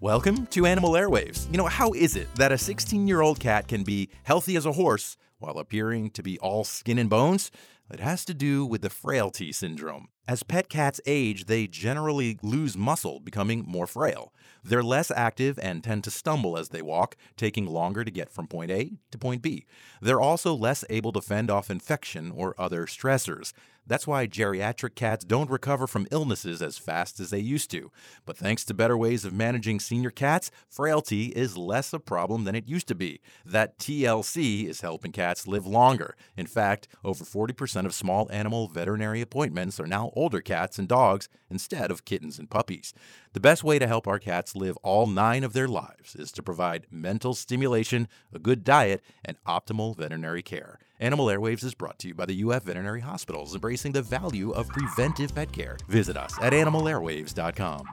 Welcome to Animal Airwaves. You know, how is it that a 16 year old cat can be healthy as a horse while appearing to be all skin and bones? It has to do with the frailty syndrome. As pet cats age, they generally lose muscle, becoming more frail. They're less active and tend to stumble as they walk, taking longer to get from point A to point B. They're also less able to fend off infection or other stressors. That's why geriatric cats don't recover from illnesses as fast as they used to. But thanks to better ways of managing senior cats, frailty is less a problem than it used to be. That TLC is helping cats live longer. In fact, over 40% of small animal veterinary appointments are now older cats and dogs instead of kittens and puppies. The best way to help our cats live all nine of their lives is to provide mental stimulation, a good diet, and optimal veterinary care. Animal Airwaves is brought to you by the UF Veterinary Hospitals, embracing the value of preventive pet care. Visit us at animalairwaves.com.